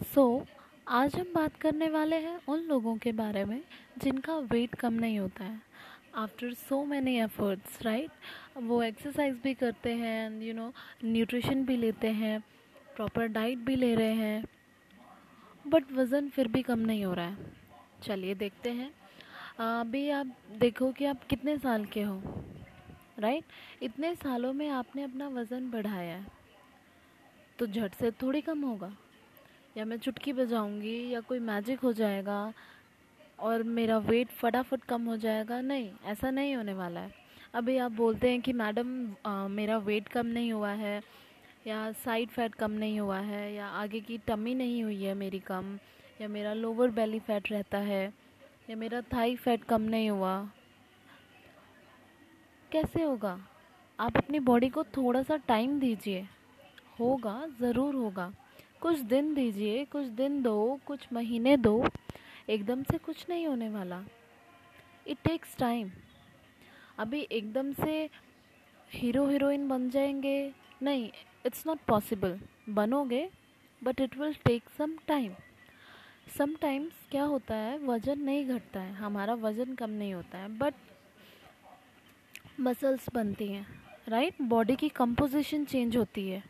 सो so, आज हम बात करने वाले हैं उन लोगों के बारे में जिनका वेट कम नहीं होता है। After so many efforts right वो एक्सरसाइज भी करते हैं एंड यू नो न्यूट्रिशन भी लेते हैं प्रॉपर डाइट भी ले रहे हैं बट वज़न फिर भी कम नहीं हो रहा है। चलिए देखते हैं। अभी आप देखो कि आप कितने साल के हो राइट right? इतने सालों में आपने अपना वज़न बढ़ाया है तो झट से थोड़ी कम होगा। या मैं चुटकी बजाऊँगी या कोई मैजिक हो जाएगा और मेरा वेट फटाफट कम हो जाएगा। नहीं, ऐसा नहीं होने वाला है। अभी आप बोलते हैं कि मैडम मेरा वेट कम नहीं हुआ है या साइड फैट कम नहीं हुआ है या आगे की टमी नहीं हुई है मेरी कम या मेरा लोअर बेली फैट रहता है या मेरा थाई फैट कम नहीं हुआ, कैसे होगा? आप अपनी बॉडी को थोड़ा सा टाइम दीजिए। होगा, ज़रूर होगा। कुछ दिन दीजिए, कुछ दिन दो, कुछ महीने दो, एकदम से कुछ नहीं होने वाला। इट टेक्स टाइम अभी एकदम से हीरो, हीरोइन बन जाएँगे। नहीं इट्स नॉट पॉसिबल बनोगे but it will take some time sometimes क्या होता है, वज़न नहीं घटता है। हमारा वज़न कम नहीं होता है बट मसल्स बनती हैं राइट बॉडी की कंपोजिशन चेंज होती है।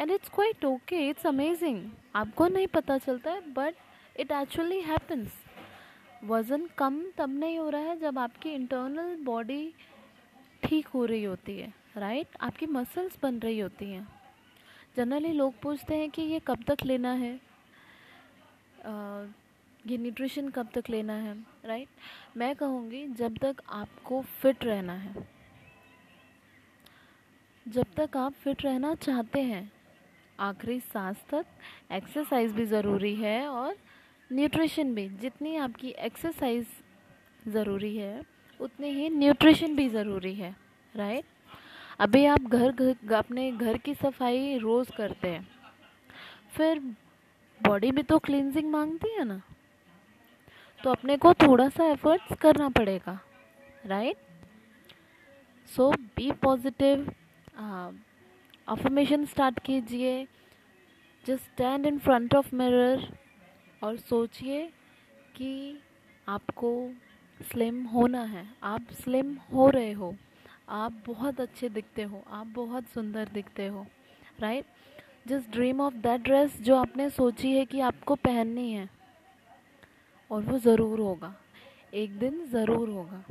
And it's quite okay it's amazing आपको नहीं पता चलता है बट इट एक्चुअली हैपन्स वज़न कम तब नहीं हो रहा है जब आपकी इंटरनल बॉडी ठीक हो रही होती है राइट right? आपकी मसल्स बन रही होती हैं. जनरली लोग पूछते हैं कि ये कब तक लेना है? आ, ये न्यूट्रिशन कब तक लेना है राइट right? मैं कहूँगी जब तक आपको फिट रहना है. जब तक आप फिट रहना चाहते हैं आखिरी सांस तक एक्सरसाइज भी ज़रूरी है और न्यूट्रिशन भी। जितनी आपकी एक्सरसाइज ज़रूरी है, उतनी ही न्यूट्रिशन भी ज़रूरी है राइट अभी आप घर घर, अपने घर की सफ़ाई रोज़ करते हैं। फिर बॉडी भी तो क्लींजिंग मांगती है ना? तो अपने को थोड़ा सा एफर्ट्स करना पड़ेगा right so be positive affirmation start कीजिए। Just stand in front of mirror और सोचिए कि आपको स्लिम होना है। आप स्लिम हो रहे हो। आप बहुत अच्छे दिखते हो। आप बहुत सुंदर दिखते हो। Right just dream of that dress जो आपने सोची है कि आपको पहननी है। और वो ज़रूर होगा। एक दिन ज़रूर होगा।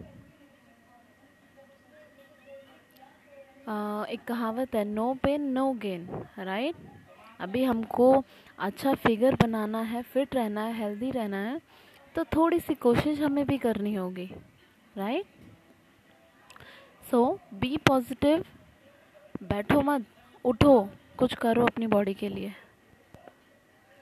एक कहावत है, no pain, no gain right अभी हमको अच्छा फिगर बनाना है फिट रहना है हेल्दी रहना है तो थोड़ी सी कोशिश हमें भी करनी होगी राइट सो बी पॉजिटिव बैठो मत, उठो, कुछ करो अपनी बॉडी के लिए।